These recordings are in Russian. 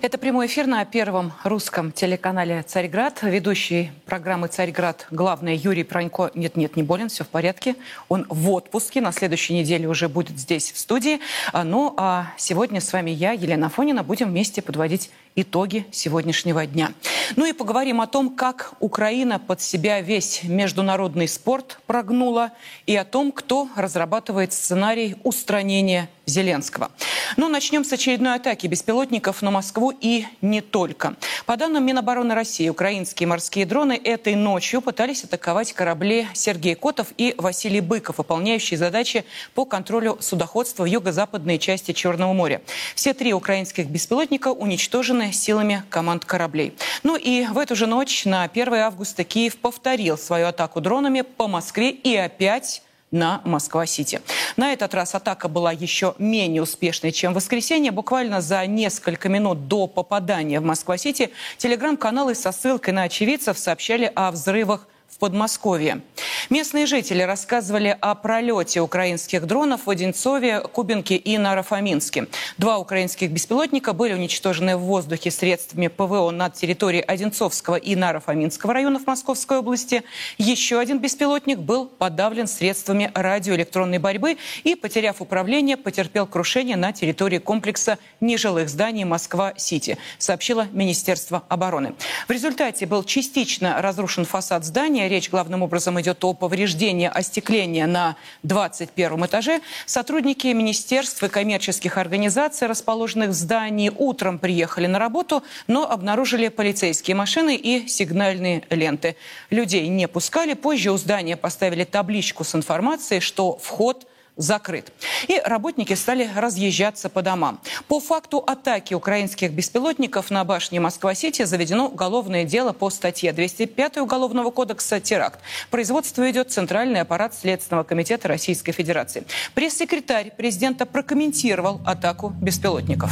Это прямой эфир на первом русском телеканале «Царьград». Ведущий программы «Царьград» главный Юрий Пронько. Нет-нет, не болен, все в порядке. Он в отпуске, на следующей неделе уже будет здесь, в студии. А, ну, а сегодня с вами я, Елена Фонина, будем вместе подводить итоги сегодняшнего дня. Ну и поговорим о том, как Украина под себя весь международный спорт прогнула и о том, кто разрабатывает сценарий устранения Зеленского. Но начнем с очередной атаки беспилотников на Москву и не только. По данным Минобороны России, украинские морские дроны этой ночью пытались атаковать корабли Сергей Котов и Василий Быков, выполняющие задачи по контролю судоходства в юго-западной части Черного моря. Все три украинских беспилотника уничтожены силами команд кораблей. Ну и в эту же ночь на 1 августа Киев повторил свою атаку дронами по Москве и опять на Москва-Сити. На этот раз атака была еще менее успешной, чем в воскресенье. Буквально за несколько минут до попадания в Москва-Сити телеграм-каналы со ссылкой на очевидцев сообщали о взрывах в Подмосковье. Местные жители рассказывали о пролете украинских дронов в Одинцове, Кубинке и Нарафаминске. Два украинских беспилотника были уничтожены в воздухе средствами ПВО над территорией Одинцовского и Нарафаминского районов Московской области. Еще один беспилотник был подавлен средствами радиоэлектронной борьбы и, потеряв управление, потерпел крушение на территории комплекса нежилых зданий Москва-Сити, сообщило Министерство обороны. В результате был частично разрушен фасад здания, здания. Речь главным образом идет о повреждении остекления на 21 этаже. Сотрудники министерств и коммерческих организаций, расположенных в здании, утром приехали на работу, но обнаружили полицейские машины и сигнальные ленты. Людей не пускали. Позже у здания поставили табличку с информацией, что вход – закрыт. И работники стали разъезжаться по домам. По факту атаки украинских беспилотников на башне Москва-Сити заведено уголовное дело по статье 205 Уголовного кодекса «Теракт». Производство идет Центральный аппарат Следственного комитета Российской Федерации. Пресс-секретарь президента прокомментировал атаку беспилотников.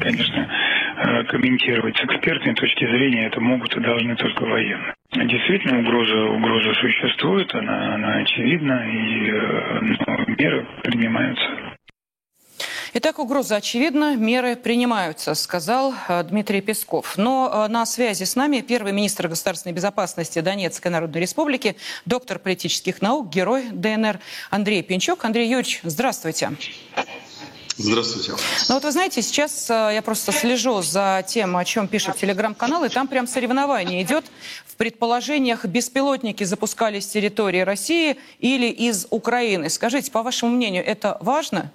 Конечно, э, комментировать с экспертной точки зрения это могут и должны только военные. Действительно, угроза, угроза существует, она, она очевидна, и но меры принимаются. Итак, угроза очевидна, меры принимаются, сказал э, Дмитрий Песков. Но э, на связи с нами первый министр государственной безопасности Донецкой Народной Республики, доктор политических наук, герой ДНР Андрей Пинчук. Андрей Юрьевич, здравствуйте. Здравствуйте. Ну вот вы знаете, сейчас э, я просто слежу за тем, о чем пишет телеграм-канал, и там прям соревнование идет. В предположениях беспилотники запускались с территории России или из Украины. Скажите, по вашему мнению, это важно?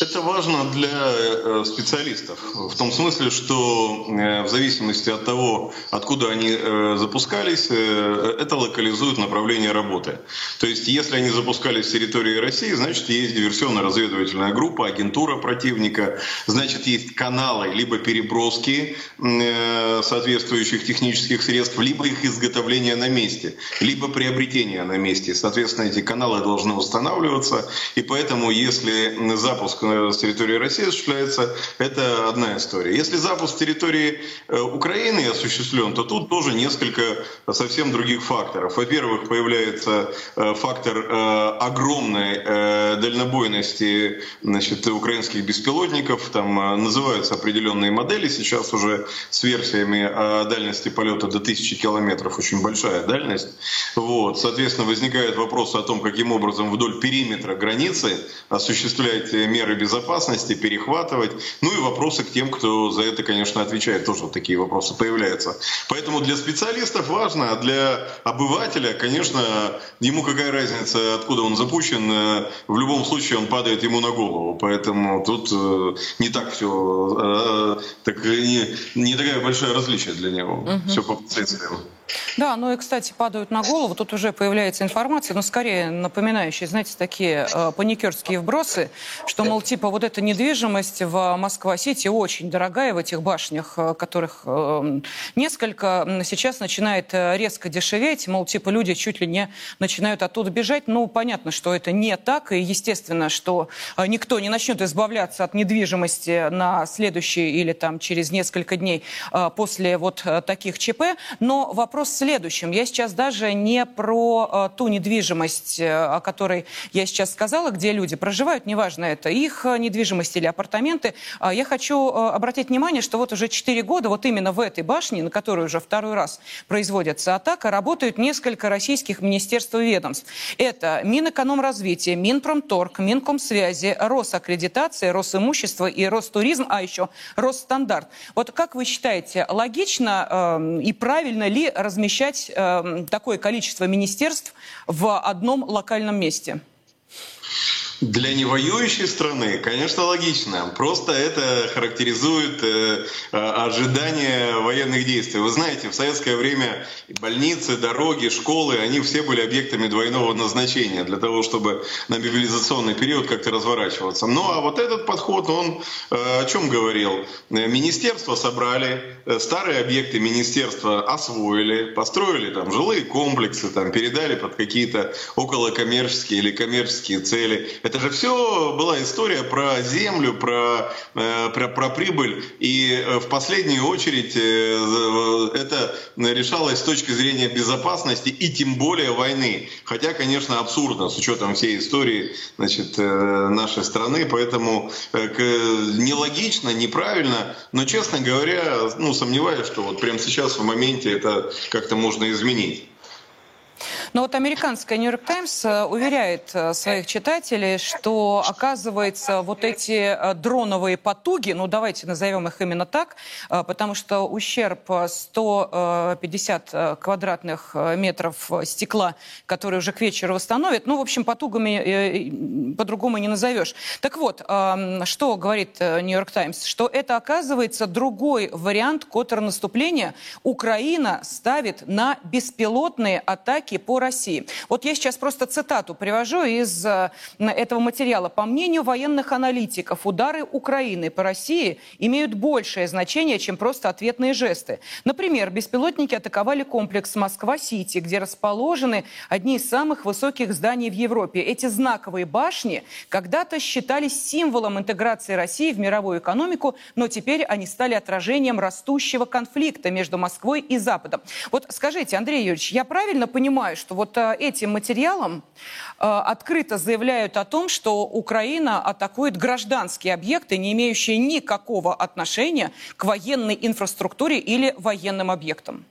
Это важно для э, специалистов. В том смысле, что э, в зависимости от того, откуда они э, запускались, это локализует направление работы. То есть, если они запускались с территории России, значит, есть диверсионно-разведывательная группа, агентура противника, значит, есть каналы, либо переброски соответствующих технических средств, либо их изготовление на месте, либо приобретение на месте. Соответственно, эти каналы должны устанавливаться. И поэтому, если запуск с территории России осуществляется, это одна история. Если запуск территории э, Украины осуществлен, то тут тоже несколько совсем других факторов. Во-первых, появляется э, фактор э, огромной дальнобойности значит, украинских беспилотников. Там называются определенные модели сейчас уже с версиями дальности полета до 1000 километров. Очень большая дальность. Вот. Соответственно, возникает вопрос о том, каким образом вдоль периметра границы осуществлять меры безопасности, перехватывать. Ну и вопросы к тем, кто за это, конечно, отвечает. Тоже вот такие вопросы появляются. Поэтому для специалистов важно, а для обывателя, конечно, ему какая разница, откуда он запущен. В любом случае он падает ему на голову. Поэтому тут э, не так все, э, так, не, не такая большая различие для него. Угу. Все по последствиям. Да, ну и, кстати, падают на голову. Тут уже появляется информация, но скорее напоминающая, знаете, такие э, паникерские вбросы, что, мол, типа вот эта недвижимость в Москва-Сити очень дорогая в этих башнях, э, которых э, несколько, сейчас начинает э, резко дешеветь, мол, типа люди чуть ли не начинают оттуда бежать. Ну, понятно, что это не так, и естественно, что э, никто не начнет избавляться от недвижимости на следующий или там через несколько дней после вот таких ЧП, но вопрос в следующем. Я сейчас даже не про ту недвижимость, о которой я сейчас сказала, где люди проживают, неважно это их их недвижимость или апартаменты. Я хочу обратить внимание, что вот уже 4 года вот именно в этой башне, на которой уже второй раз производится атака, работают несколько российских министерств и ведомств. Это Минэкономразвитие, Минпромторг, Минкомсвязи, Росаккредитация, Росимущество и Ростуризм, а еще Росстандарт. Вот как вы считаете, логично э, и правильно ли размещать э, такое количество министерств в одном локальном месте? Для невоюющей страны, конечно, логично. Просто это характеризует э, ожидание военных действий. Вы знаете, в советское время больницы, дороги, школы, они все были объектами двойного назначения для того, чтобы на мобилизационный период как-то разворачиваться. Ну а вот этот подход, он э, о чем говорил? Министерства собрали, э, старые объекты министерства освоили, построили там жилые комплексы, там передали под какие-то околокоммерческие или коммерческие цели это же все была история про землю, про, э, про, про прибыль. И э, в последнюю очередь э, это решалось с точки зрения безопасности и тем более войны. Хотя, конечно, абсурдно с учетом всей истории значит, нашей страны. Поэтому нелогично, неправильно. Но, честно говоря, ну, сомневаюсь, что вот прямо сейчас в моменте это как-то можно изменить. Но вот американская «Нью-Йорк Таймс» э, уверяет э, своих читателей, что, оказывается, вот эти э, дроновые потуги, ну давайте назовем их именно так, потому что ущерб 150 квадратных метров стекла, которые уже к вечеру восстановят, ну, в общем, потугами по-другому не назовешь. Так вот, что говорит «Нью-Йорк Таймс», что это, оказывается, другой вариант контрнаступления Украина ставит на беспилотные атаки по России. Вот я сейчас просто цитату привожу из э, этого материала. По мнению военных аналитиков, удары Украины по России имеют большее значение, чем просто ответные жесты. Например, беспилотники атаковали комплекс Москва-Сити, где расположены одни из самых высоких зданий в Европе. Эти знаковые башни когда-то считались символом интеграции России в мировую экономику, но теперь они стали отражением растущего конфликта между Москвой и Западом. Вот скажите, Андрей Юрьевич, я правильно понимаю, что что вот э, этим материалом э, открыто заявляют о том, что Украина атакует гражданские объекты, не имеющие никакого отношения к военной инфраструктуре или военным объектам.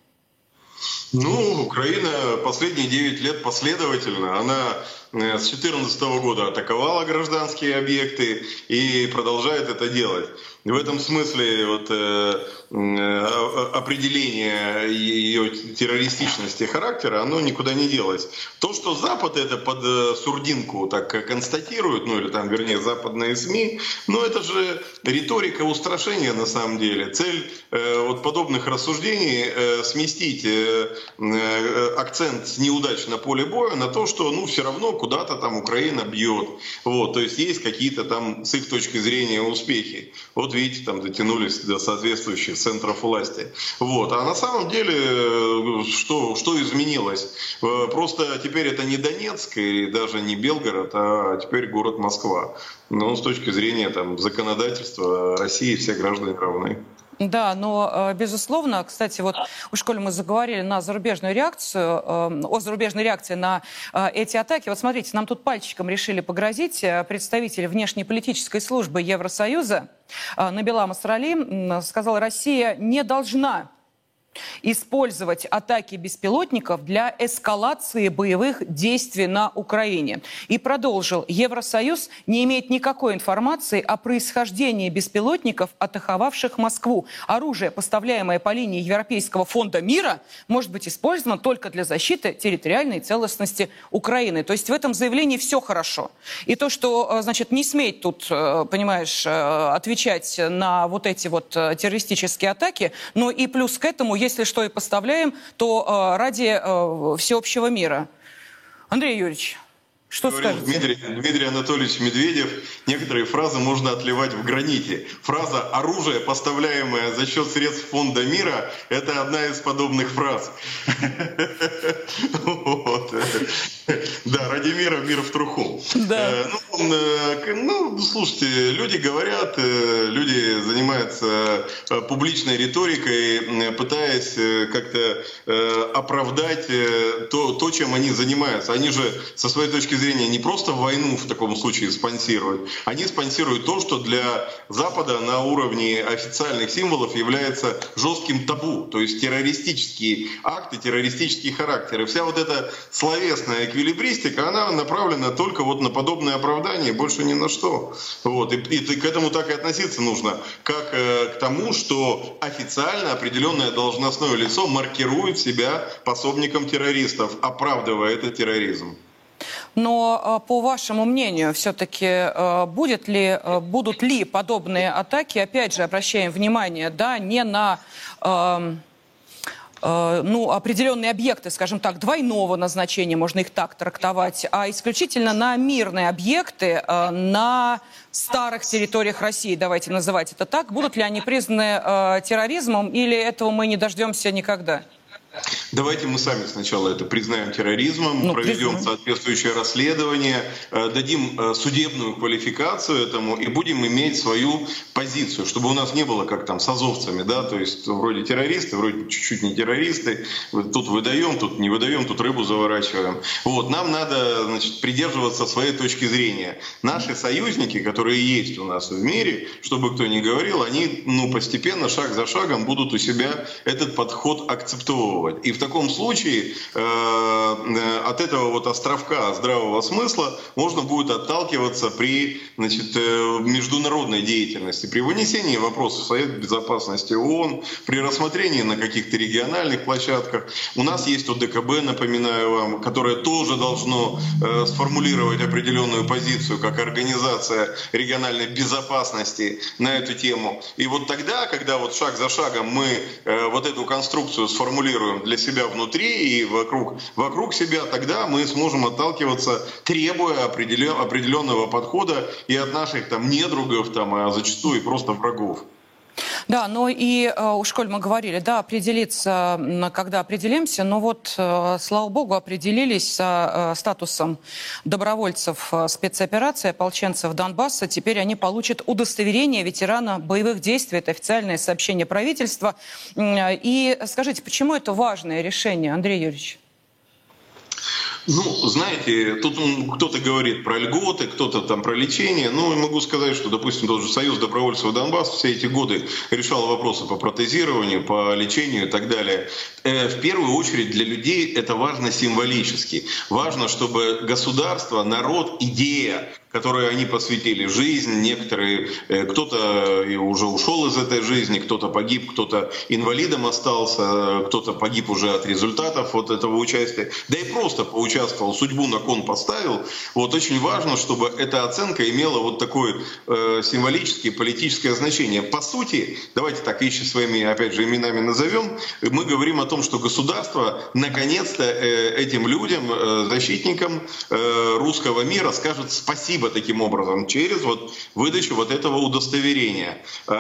Ну, Украина последние 9 лет последовательно, она э, с 2014 года атаковала гражданские объекты и продолжает это делать. В этом смысле вот, э, э, определение ее террористичности характера, оно никуда не делось. То, что Запад это под э, сурдинку так констатирует, ну или там, вернее, западные СМИ, ну это же риторика устрашения на самом деле. Цель э, вот подобных рассуждений э, сместить э, э, акцент с неудач на поле боя на то, что ну все равно куда-то там Украина бьет. Вот, то есть есть какие-то там с их точки зрения успехи. Вот вот видите, там дотянулись до соответствующих центров власти. Вот. А на самом деле, э, что, что изменилось? Э, просто теперь это не Донецк и даже не Белгород, а теперь город Москва. Но с точки зрения там, законодательства России все граждане равны. Да, но, э, безусловно, кстати, вот у школе мы заговорили на зарубежную реакцию, о зарубежной реакции на эти атаки. Вот смотрите, нам тут пальчиком решили погрозить представители внешнеполитической службы Евросоюза. А, Набила Масрали сказала, Россия не должна использовать атаки беспилотников для эскалации боевых действий на Украине. И продолжил, Евросоюз не имеет никакой информации о происхождении беспилотников, атаковавших Москву. Оружие, поставляемое по линии Европейского фонда мира, может быть использовано только для защиты территориальной целостности Украины. То есть в этом заявлении все хорошо. И то, что, э, значит, не смеет тут, э, понимаешь, э, отвечать на вот эти вот террористические атаки, но и плюс к этому если что и поставляем, то э, ради э, всеобщего мира. Андрей Юрьевич, что Говорил скажете? Дмитрий, Дмитрий Анатольевич Медведев, некоторые фразы можно отливать в граните. Фраза «оружие, поставляемое за счет средств фонда мира» — это одна из подобных фраз. Да, ради мира, мир в труху. Э, ну, э, ну, слушайте, люди говорят, э, люди занимаются публичной риторикой, пытаясь как-то оправдать то, то, чем они занимаются. Они же, со своей точки зрения, не просто войну в таком случае спонсируют, они спонсируют то, что для Запада на уровне официальных символов является жестким табу, то есть террористические акты, террористический характер. И вся вот эта словесная эквилибристика, она направлена только вот на подобное оправдание, больше ни на что. Вот. И, и к этому так и относиться нужно, как э, к тому, что официально определенное должностное лицо маркирует себя пособником террористов, оправдывая этот терроризм. Но э, по вашему мнению, все-таки э, будет ли, э, будут ли подобные атаки, опять же, обращаем внимание, да, не на эм, ну, определенные объекты, скажем так, двойного назначения, можно их так трактовать, а исключительно на мирные объекты на старых территориях России, давайте называть это так. Будут ли они признаны терроризмом или этого мы не дождемся никогда? Давайте мы сами сначала это признаем терроризмом, ну, проведем признаем. соответствующее расследование, э, дадим э, судебную квалификацию этому и будем иметь свою позицию, чтобы у нас не было как там с азовцами, да, то есть вроде террористы, вроде чуть-чуть не террористы, тут выдаем, тут не выдаем, тут рыбу заворачиваем. Вот, нам надо, значит, придерживаться своей точки зрения. Наши союзники, которые есть у нас в мире, чтобы кто ни говорил, они, ну, постепенно, шаг за шагом будут у себя этот подход акцептовывать. И в таком случае э, э, от этого вот островка здравого смысла можно будет отталкиваться при значит, э, международной деятельности, при вынесении вопросов Совета Безопасности ООН, при рассмотрении на каких-то региональных площадках. У нас есть ОДКБ, напоминаю вам, которое тоже должно э, сформулировать определенную позицию как организация региональной безопасности на эту тему. И вот тогда, когда вот шаг за шагом мы э, вот эту конструкцию сформулируем, для себя внутри и вокруг, вокруг себя, тогда мы сможем отталкиваться, требуя определенного подхода и от наших там недругов, там, а зачастую и просто врагов. Да, но и э, уж коль мы говорили, да, определиться, когда определимся, но вот, э, слава богу, определились с э, статусом добровольцев спецоперации, ополченцев Донбасса. Теперь они получат удостоверение ветерана боевых действий. Это официальное сообщение правительства. И скажите, почему это важное решение, Андрей Юрьевич? Ну, знаете, тут кто-то говорит про льготы, кто-то там про лечение. Ну, могу сказать, что, допустим, тот же Союз добровольцев Донбасс все эти годы решал вопросы по протезированию, по лечению и так далее. Э, в первую очередь для людей это важно символически. Важно, чтобы государство, народ, идея которые они посвятили жизнь. Некоторые, э, кто-то уже ушел из этой жизни, кто-то погиб, кто-то инвалидом остался, кто-то погиб уже от результатов вот этого участия. Да и просто поучаствовал, судьбу на кон поставил. Вот очень важно, чтобы эта оценка имела вот такое э, символическое, политическое значение. По сути, давайте так вещи своими, опять же, именами назовем, мы говорим о том, что государство наконец-то э, этим людям, э, защитникам э, русского мира скажет спасибо спасибо таким образом через вот выдачу вот этого удостоверения. Э,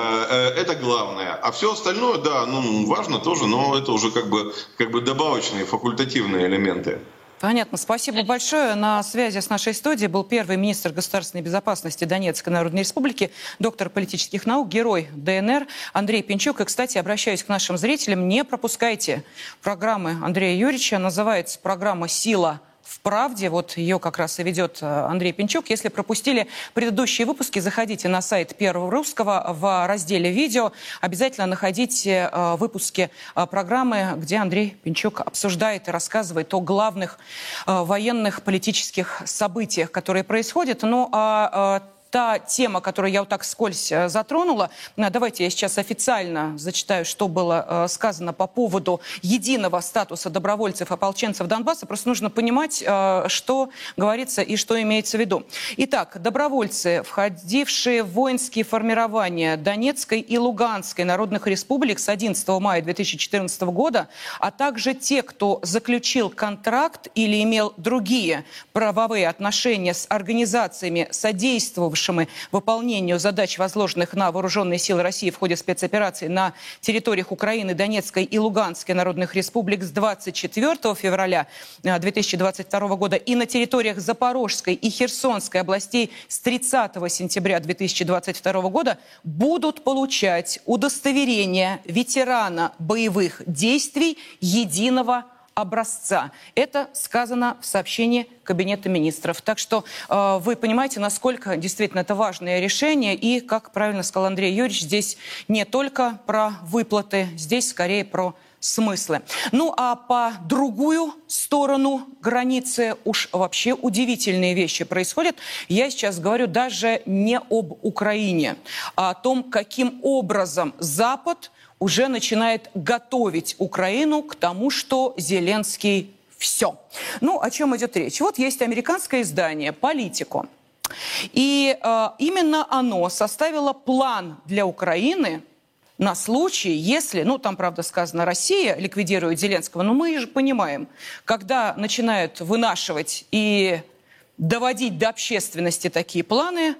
э, это главное. А все остальное, да, ну, важно тоже, но это уже как бы, как бы добавочные, факультативные элементы. Понятно. Спасибо большое. На связи с нашей студией был первый министр государственной безопасности Донецкой Народной Республики, доктор политических наук, герой ДНР Андрей Пинчук. И, кстати, обращаюсь к нашим зрителям, не пропускайте программы Андрея Юрьевича. Называется программа «Сила в правде. Вот ее как раз и ведет э, Андрей Пинчук. Если пропустили предыдущие выпуски, заходите на сайт Первого Русского в разделе «Видео». Обязательно находите э, выпуски э, программы, где Андрей Пинчук обсуждает и рассказывает о главных военных политических событиях, которые происходят. Ну, а та тема, которую я вот так скользь э, затронула. Э, давайте я сейчас официально зачитаю, что было э, сказано по поводу единого статуса добровольцев ополченцев Донбасса. Просто нужно понимать, что говорится и что имеется в виду. Итак, добровольцы, входившие в воинские формирования Донецкой и Луганской народных республик с 11 мая 2014 года, а также те, кто заключил контракт или имел другие правовые отношения с организациями, содействовавшими способствовавшими выполнению задач, возложенных на вооруженные силы России в ходе спецоперации на территориях Украины, Донецкой и Луганской народных республик с 24 февраля 2022 э, года и на территориях Запорожской и Херсонской областей с 30 сентября 2022 года будут получать удостоверение ветерана боевых действий единого образца. Это сказано в сообщении Кабинета министров. Так что э, вы понимаете, насколько действительно это важное решение. И, как правильно сказал Андрей Юрьевич, здесь не только про выплаты, здесь скорее про смыслы. Ну а по другую сторону границы уж вообще удивительные вещи происходят. Я сейчас говорю даже не об Украине, а о том, каким образом Запад уже начинает готовить Украину к тому, что Зеленский все. Ну, о чем идет речь? Вот есть американское издание «Политико». И э, именно оно составило план для Украины на случай, если, ну там, правда, сказано, Россия ликвидирует Зеленского, но мы же понимаем, когда начинают вынашивать и доводить до общественности такие планы,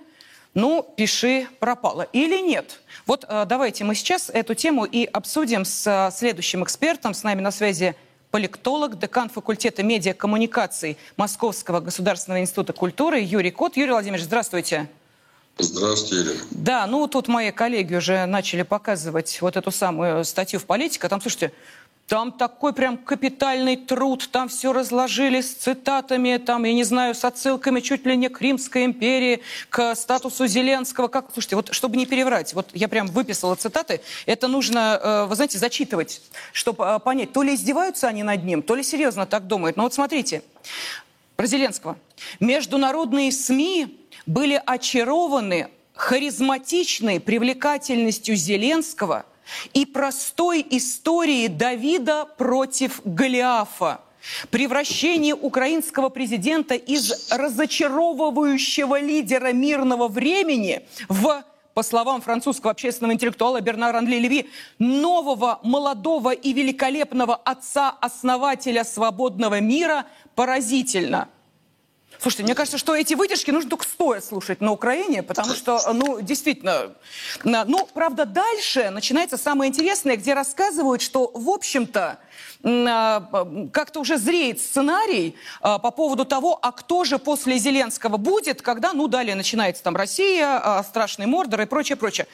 ну, пиши пропало. Или нет? Вот э, давайте мы сейчас эту тему и обсудим с э, следующим экспертом. С нами на связи политолог, декан факультета медиакоммуникаций Московского государственного института культуры Юрий Кот. Юрий Владимирович, здравствуйте. Здравствуйте, Ирина. Да, ну тут мои коллеги уже начали показывать вот эту самую статью в «Политика». Там, слушайте, там такой прям капитальный труд, там все разложили с цитатами, там, я не знаю, с отсылками чуть ли не к Римской империи, к статусу Зеленского. Как, слушайте, вот чтобы не переврать, вот я прям выписала цитаты, это нужно, э, вы знаете, зачитывать, чтобы э, понять, то ли издеваются они над ним, то ли серьезно так думают. Но вот смотрите, про Зеленского. Международные СМИ были очарованы харизматичной привлекательностью Зеленского и простой историей Давида против Голиафа. Превращение украинского президента из разочаровывающего лидера мирного времени в по словам французского общественного интеллектуала Бернара Анли Леви, нового, молодого и великолепного отца-основателя свободного мира поразительно – Слушайте, мне кажется, что эти выдержки нужно только стоя слушать на Украине, потому что, ну, действительно... Ну, правда, дальше начинается самое интересное, где рассказывают, что, в общем-то, а, как-то уже зреет сценарий а, по поводу того, а кто же после Зеленского будет, когда, ну, далее начинается там Россия, а, страшный Мордор и прочее, прочее.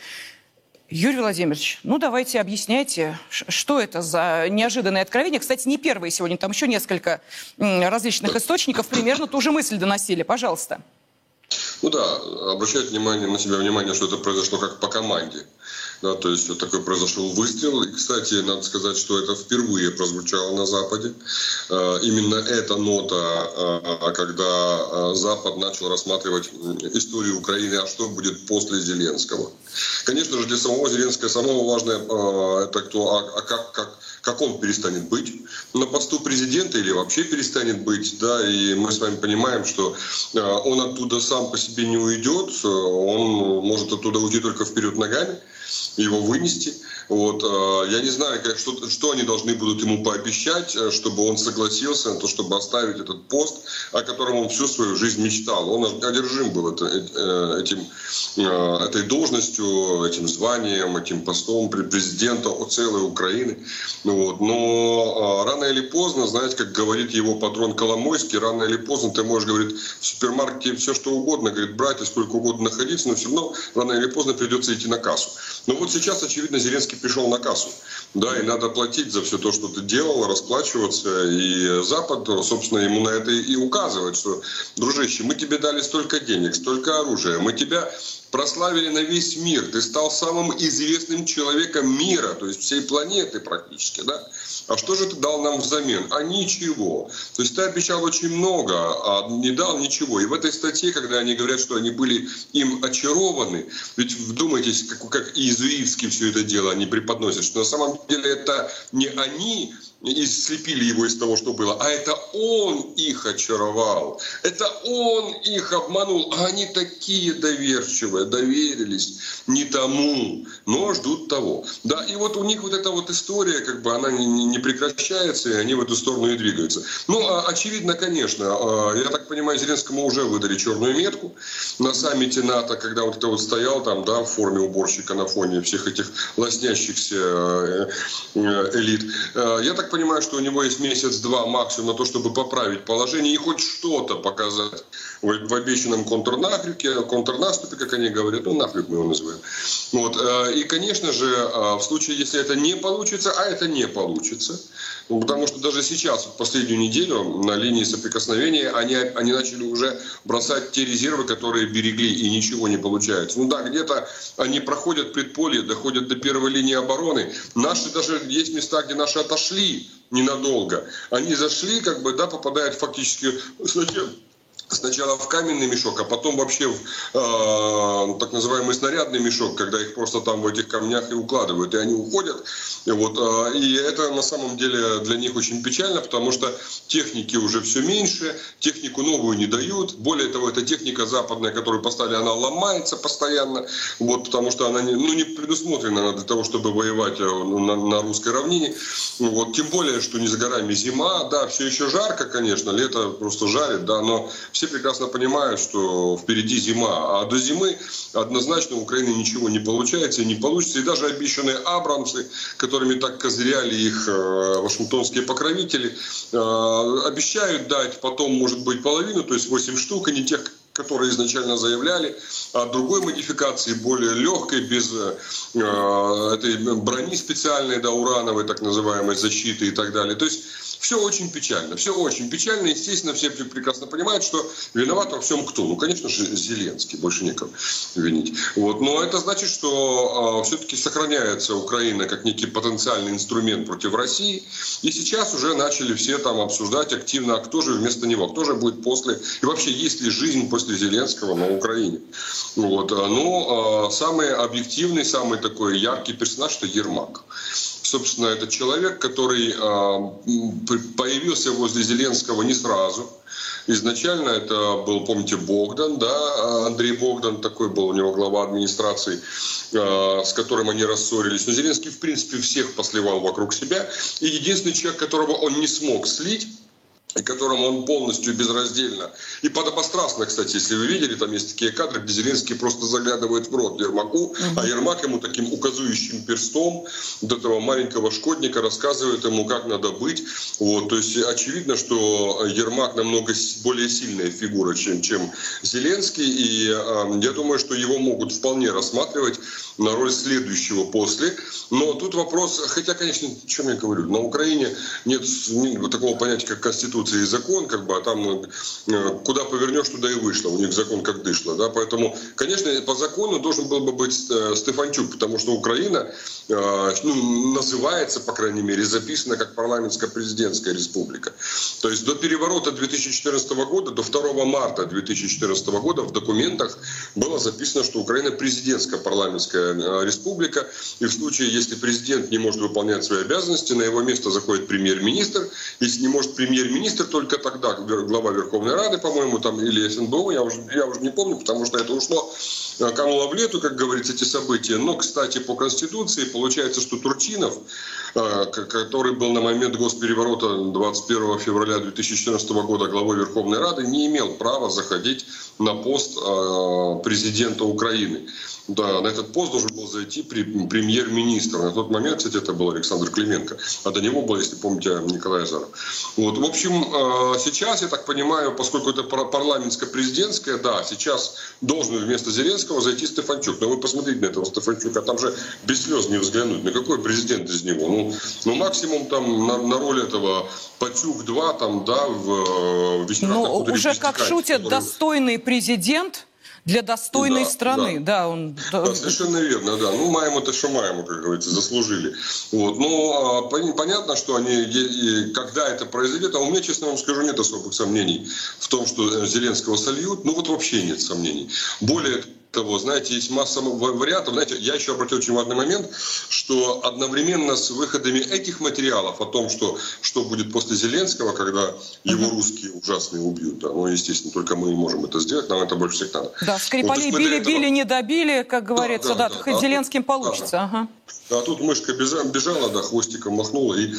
Юрий Владимирович, ну давайте объясняйте, что это за неожиданное откровение. Кстати, не первые сегодня, там еще несколько различных источников примерно ту же мысль доносили. Пожалуйста. Ну да, обращать внимание на себя внимание, что это произошло как по команде. Да, то есть вот такой произошел выстрел. И, кстати, надо сказать, что это впервые прозвучало на Западе. А, именно эта нота, а, когда а, Запад начал рассматривать историю Украины, а что будет после Зеленского. Конечно же, для самого Зеленского самое важное это кто, а, как, как, как он перестанет быть на посту президента или вообще перестанет быть, да, и мы с вами понимаем, что он оттуда сам по себе не уйдет, он может оттуда уйти только вперед ногами, его вынести. Вот, э, я не знаю, как, что, что они должны будут ему пообещать, э, чтобы он согласился на то, чтобы оставить этот пост, о котором он всю свою жизнь мечтал. Он одержим был это, э, этим, этой должностью, этим званием, этим постом президента целой Украины. Вот. Но рано или поздно, знаете, как говорит его патрон Коломойский, рано или поздно ты можешь, говорит, в супермаркете все что угодно, говорит, брать и сколько угодно находиться, но все равно рано или поздно придется идти на кассу. Но вот сейчас, очевидно, Зеленский пришел на кассу. Да, и надо платить за все то, что ты делал, расплачиваться. И Запад, собственно, ему на это и указывает, что, дружище, мы тебе дали столько денег, столько оружия, мы тебя прославили на весь мир. Ты стал самым известным человеком мира, то есть всей планеты практически, да? А что же ты дал нам взамен? А ничего. То есть ты обещал очень много, а не дал ничего. И в этой статье, когда они говорят, что они были им очарованы, ведь вдумайтесь, как, как иезуитски все это дело они преподносят, что на самом деле это не они и слепили его из того, что было, а это он их очаровал, это он их обманул, а они такие доверчивые, доверились не тому, но ждут того. Да, и вот у них вот эта вот история, как бы она не, не прекращается, и они в эту сторону и двигаются. Ну, а, очевидно, конечно, а, я так понимаю, Зеленскому уже выдали черную метку на саммите НАТО, когда вот это вот стоял там, да, в форме уборщика на фоне всех этих лоснящихся э, э, элит. Э, я так понимаю, что у него есть месяц-два максимум на то, чтобы поправить положение и хоть что-то показать в, обещанном контрнаступе, контрнаступе, как они говорят, ну, нафиг мы его называем. Вот. И, конечно же, в случае, если это не получится, а это не получится, ну, потому что даже сейчас, в последнюю неделю, на линии соприкосновения, они, они начали уже бросать те резервы, которые берегли, и ничего не получается. Ну да, где-то они проходят предполье, доходят до первой линии обороны. Наши даже есть места, где наши отошли ненадолго. Они зашли, как бы, да, попадают фактически сначала сначала в каменный мешок, а потом вообще в э, так называемый снарядный мешок, когда их просто там в этих камнях и укладывают, и они уходят. И, вот, э, и это на самом деле для них очень печально, потому что техники уже все меньше, технику новую не дают. Более того, эта техника западная, которую поставили, она ломается постоянно, вот, потому что она не, ну, не предусмотрена для того, чтобы воевать э, на, на русской равнине. Вот, тем более, что не за горами зима, да, все еще жарко, конечно, лето просто жарит, да, но все прекрасно понимают, что впереди зима, а до зимы однозначно у Украины ничего не получается не получится. И даже обещанные Абрамсы, которыми так козыряли их э, вашингтонские покровители, э, обещают дать потом, может быть, половину, то есть 8 штук, и не тех, которые изначально заявляли, а другой модификации, более легкой, без э, этой брони специальной, да, урановой так называемой защиты и так далее. То есть все очень печально. Все очень печально. Естественно, все прекрасно понимают, что виноват во всем кто? Ну, конечно же, Зеленский. Больше некого винить. Вот. Но это значит, что э, а, все-таки сохраняется Украина как некий потенциальный инструмент против России. И сейчас уже начали все там обсуждать активно, а кто же вместо него, кто же будет после... И вообще, есть ли жизнь после Зеленского на Украине? Вот. Ну, э, самый объективный, самый такой яркий персонаж – это Ермак собственно, это человек, который а, появился возле Зеленского не сразу. Изначально это был, помните, Богдан, да, Андрей Богдан, такой был у него глава администрации, а, с которым они рассорились. Но Зеленский, в принципе, всех посливал вокруг себя. И единственный человек, которого он не смог слить, и которому он полностью безраздельно. И подобострастно, кстати, если вы видели, там есть такие кадры, где Зеленский просто заглядывает в рот Ермаку, угу. а Ермак ему таким указывающим перстом до этого маленького шкодника рассказывает ему, как надо быть. Вот, то есть очевидно, что Ермак намного более сильная фигура, чем, чем Зеленский. И э, я думаю, что его могут вполне рассматривать на роль следующего после. Но тут вопрос, хотя, конечно, о чем я говорю, на Украине нет такого понятия, как конституция и закон, как бы, а там э, куда повернешь, туда и вышло. У них закон как дышло. Да? Поэтому, конечно, по закону должен был бы быть э, Стефанчук, потому что Украина э, ну, называется, по крайней мере, записана как парламентско-президентская республика. То есть до переворота 2014 года, до 2 марта 2014 года в документах было записано, что Украина президентская парламентская республика. И в случае, если президент не может выполнять свои обязанности, на его место заходит премьер-министр. Если не может премьер-министр, министр только тогда, глава Верховной Рады, по-моему, там, или СНБО, я уже, я уже не помню, потому что это ушло, э, кануло в лету, как говорится, эти события. Но, кстати, по Конституции получается, что Турчинов, э, который был на момент госпереворота 21 февраля 2014 года главой Верховной Рады, не имел права заходить на пост э, президента Украины. Да, на этот пост должен был зайти премьер-министр. На тот момент, кстати, это был Александр Клименко. А до него был, если помните, Николай Азаров. Вот. В общем, э, сейчас, я так понимаю, поскольку это парламентско-президентское, да, сейчас должен вместо Зеленского зайти Стефанчук. Но вы посмотрите на этого Стефанчука, там же без слез не взглянуть. На какой президент из него? Ну, ну максимум там на, на роль этого Патюк-2, там, да, в, в Ну, уже как шутят, который... достойный президент для достойной да, страны. Да, да он... Да, совершенно верно, да. Ну, маем это, что маем, как говорится, заслужили. Вот. Ну, а, понятно, что они, когда это произойдет, а у меня, честно вам скажу, нет особых сомнений в том, что Зеленского сольют. Ну, вот вообще нет сомнений. Более того, знаете, есть масса вариантов. Знаете, я еще обратил очень важный момент, что одновременно с выходами этих материалов о том, что, что будет после Зеленского, когда его русские ужасные убьют, да, ну, естественно, только мы можем это сделать, нам это больше всех надо. Да, Скрипалей вот, били-били, этого... не добили, как говорится, да, да, да, да. хоть а Зеленским тут, получится. Да, ага. А тут мышка бежала, да, хвостиком махнула и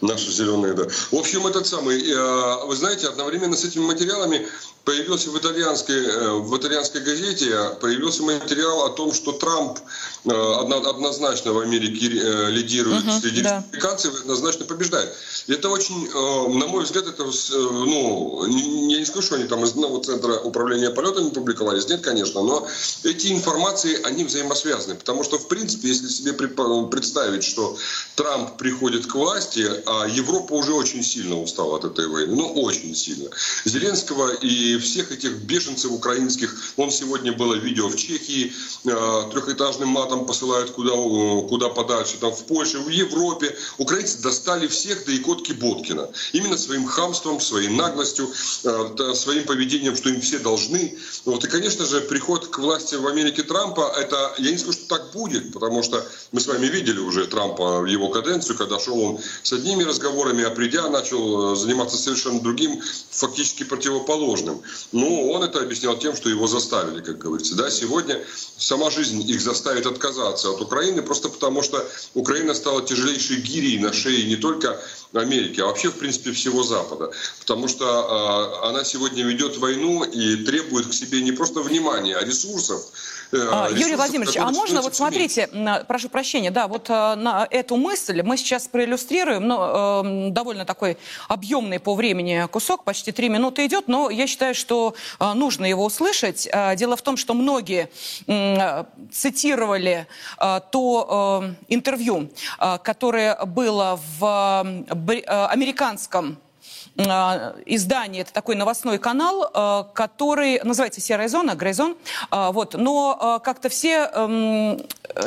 Наши зеленые, да. В общем, этот самый, э, вы знаете, одновременно с этими материалами появился в итальянской, э, в итальянской газете появился материал о том, что Трамп э, однозначно в Америке э, лидирует uh-huh, среди да. республиканцев, однозначно побеждает. Это очень, на мой взгляд, это, ну, я не скажу, что они там из одного центра управления полетами публиковались, нет, конечно, но эти информации, они взаимосвязаны, потому что, в принципе, если себе представить, что Трамп приходит к власти, а Европа уже очень сильно устала от этой войны, ну, очень сильно. Зеленского и всех этих беженцев украинских. Он сегодня было видео в Чехии, э, трехэтажным матом посылают куда, э, куда подальше, там в Польше, в Европе. Украинцы достали всех до Икотки Боткина. Именно своим хамством, своей наглостью, э, своим поведением, что им все должны. Вот. И, конечно же, приход к власти в Америке Трампа, это, я не скажу, что так будет, потому что мы с вами видели уже Трампа в его каденцию, когда шел он с одними разговорами, а придя начал заниматься совершенно другим, фактически противоположным. Ну, он это объяснял тем, что его заставили, как говорится. Да, сегодня сама жизнь их заставит отказаться от Украины, просто потому что Украина стала тяжелейшей гирей на шее не только Америки, а вообще, в принципе, всего Запада. Потому что э, она сегодня ведет войну и требует к себе не просто внимания, а ресурсов, а, Юрий Владимирович, а можно, вот смотрите, прошу прощения, да, вот э, на эту мысль мы сейчас проиллюстрируем, но э, довольно такой объемный по времени кусок, почти три минуты идет, но я считаю, что э, нужно его услышать. Э, дело в том, что многие э, цитировали э, то э, интервью, э, которое было в э, американском издание, это такой новостной канал, а, который называется «Серая зона», «Грейзон». А, вот. Но как-то все эм,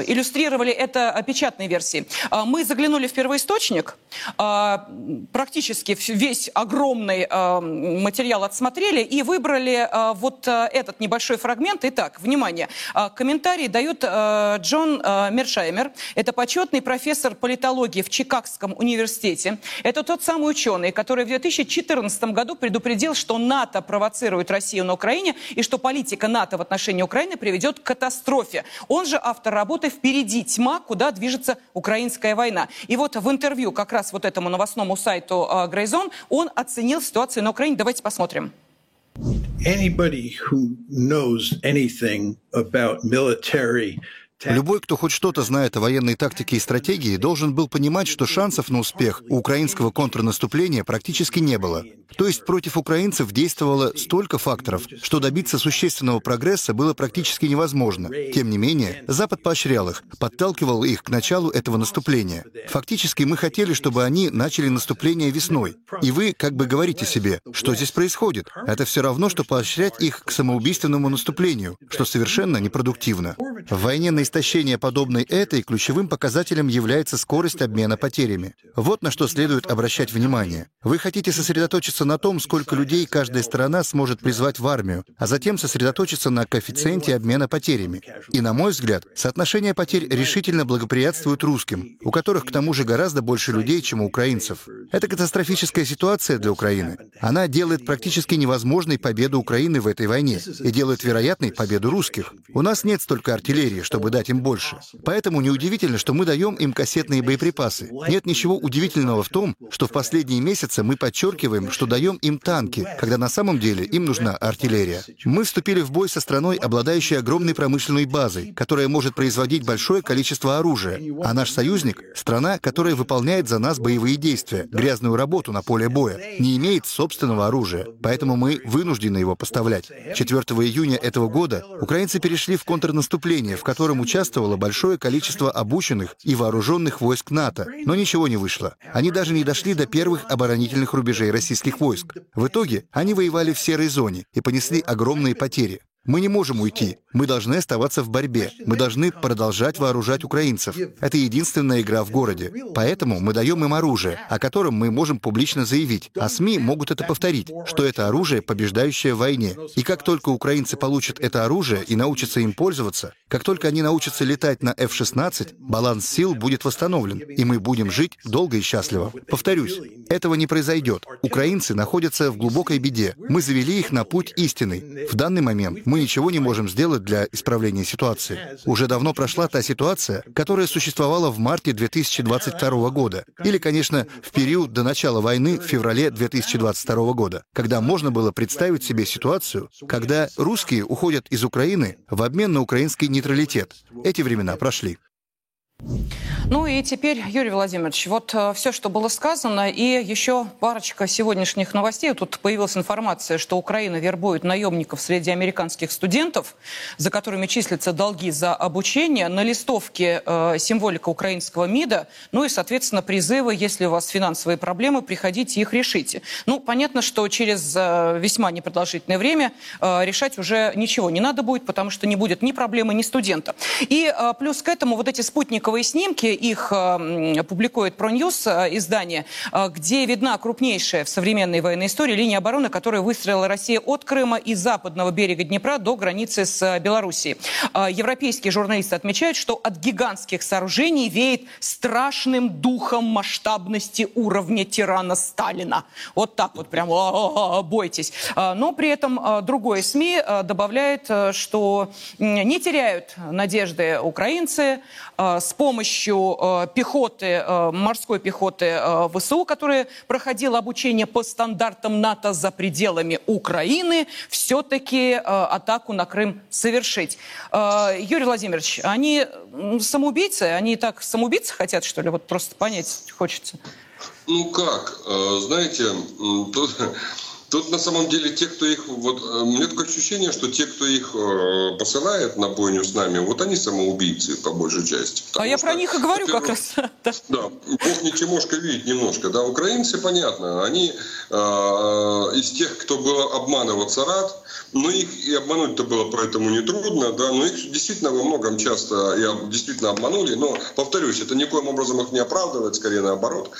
иллюстрировали это печатной версией. Мы заглянули в первоисточник, практически весь огромный материал отсмотрели и выбрали вот этот небольшой фрагмент. Итак, внимание, комментарий дает Джон Мершаймер. Это почетный профессор политологии в Чикагском университете. Это тот самый ученый, который в 2000 2014 году предупредил, что НАТО провоцирует Россию на Украине и что политика НАТО в отношении Украины приведет к катастрофе. Он же автор работы «Впереди тьма. Куда движется украинская война». И вот в интервью как раз вот этому новостному сайту Грейзон он оценил ситуацию на Украине. Давайте посмотрим. Anybody who knows anything about military Любой, кто хоть что-то знает о военной тактике и стратегии, должен был понимать, что шансов на успех у украинского контрнаступления практически не было. То есть против украинцев действовало столько факторов, что добиться существенного прогресса было практически невозможно. Тем не менее, Запад поощрял их, подталкивал их к началу этого наступления. Фактически мы хотели, чтобы они начали наступление весной. И вы как бы говорите себе, что здесь происходит? Это все равно, что поощрять их к самоубийственному наступлению, что совершенно непродуктивно. В войне на истощение, подобной этой, ключевым показателем является скорость обмена потерями. Вот на что следует обращать внимание. Вы хотите сосредоточиться на том, сколько людей каждая сторона сможет призвать в армию, а затем сосредоточиться на коэффициенте обмена потерями. И, на мой взгляд, соотношение потерь решительно благоприятствует русским, у которых к тому же гораздо больше людей, чем у украинцев. Это катастрофическая ситуация для Украины. Она делает практически невозможной победу Украины в этой войне и делает вероятной победу русских. У нас нет столько артиллерии, чтобы дать им больше. Поэтому неудивительно, что мы даем им кассетные боеприпасы. Нет ничего удивительного в том, что в последние месяцы мы подчеркиваем, что даем им танки, когда на самом деле им нужна артиллерия. Мы вступили в бой со страной, обладающей огромной промышленной базой, которая может производить большое количество оружия. А наш союзник — страна, которая выполняет за нас боевые действия, грязную работу на поле боя, не имеет собственного оружия. Поэтому мы вынуждены его поставлять. 4 июня этого года украинцы перешли в контрнаступление, в котором участвовало большое количество обученных и вооруженных войск НАТО, но ничего не вышло. Они даже не дошли до первых оборонительных рубежей российских войск. В итоге они воевали в серой зоне и понесли огромные потери. Мы не можем уйти. Мы должны оставаться в борьбе. Мы должны продолжать вооружать украинцев. Это единственная игра в городе. Поэтому мы даем им оружие, о котором мы можем публично заявить. А СМИ могут это повторить, что это оружие, побеждающее в войне. И как только украинцы получат это оружие и научатся им пользоваться, как только они научатся летать на F-16, баланс сил будет восстановлен, и мы будем жить долго и счастливо. Повторюсь, этого не произойдет. Украинцы находятся в глубокой беде. Мы завели их на путь истины. В данный момент мы ничего не можем сделать для исправления ситуации. Уже давно прошла та ситуация, которая существовала в марте 2022 года. Или, конечно, в период до начала войны в феврале 2022 года, когда можно было представить себе ситуацию, когда русские уходят из Украины в обмен на украинский нейтралитет. Эти времена прошли. Ну и теперь, Юрий Владимирович, вот э, все, что было сказано, и еще парочка сегодняшних новостей. Тут появилась информация, что Украина вербует наемников среди американских студентов, за которыми числятся долги за обучение. На листовке э, символика украинского МИДа, ну и, соответственно, призывы, если у вас финансовые проблемы, приходите их решите. Ну, понятно, что через э, весьма непродолжительное время э, решать уже ничего не надо будет, потому что не будет ни проблемы, ни студента. И э, плюс к этому вот эти спутниковые снимки, их э, публикует ProNews э, издание, э, где видна крупнейшая в современной военной истории линия обороны, которую выстроила Россия от Крыма и западного берега Днепра до границы с Белоруссией. Европейские журналисты отмечают, что от гигантских сооружений веет страшным духом масштабности уровня тирана Сталина. Вот так вот прям бойтесь. Но при этом другое СМИ добавляет, что не теряют надежды украинцы с помощью пехоты, э, морской пехоты э, ВСУ, которая проходила обучение по стандартам НАТО за пределами Украины, все-таки э, атаку на Крым совершить. Юрий Владимирович, они самоубийцы? Они так самоубийцы хотят, что ли? Вот просто понять хочется. Ну как, знаете, тут Тут на самом деле те, кто их... Вот, э, у меня такое ощущение, что те, кто их э, посылает на бойню с нами, вот они самоубийцы по большей части. А я про них и говорю как раз. Да, Бог не Тимошка видит немножко. Да, украинцы, понятно, они э, из тех, кто был обманываться рад, но их и обмануть-то было поэтому нетрудно, да, но их действительно во многом часто и действительно обманули, но, повторюсь, это никоим образом их не оправдывает, скорее наоборот.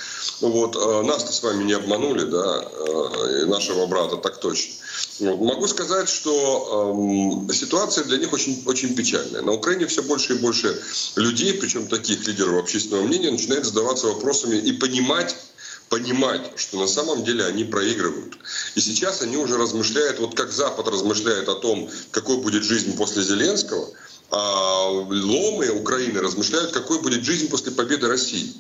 Вот, э, нас-то с вами не обманули, да, э, нашего брата, так точно. Вот. Могу сказать, что эм, ситуация для них очень, очень печальная. На Украине все больше и больше людей, причем таких лидеров общественного мнения, начинают задаваться вопросами и понимать, понимать, что на самом деле они проигрывают. И сейчас они уже размышляют, вот как Запад размышляет о том, какой будет жизнь после Зеленского, а ломы Украины размышляют, какой будет жизнь после победы России.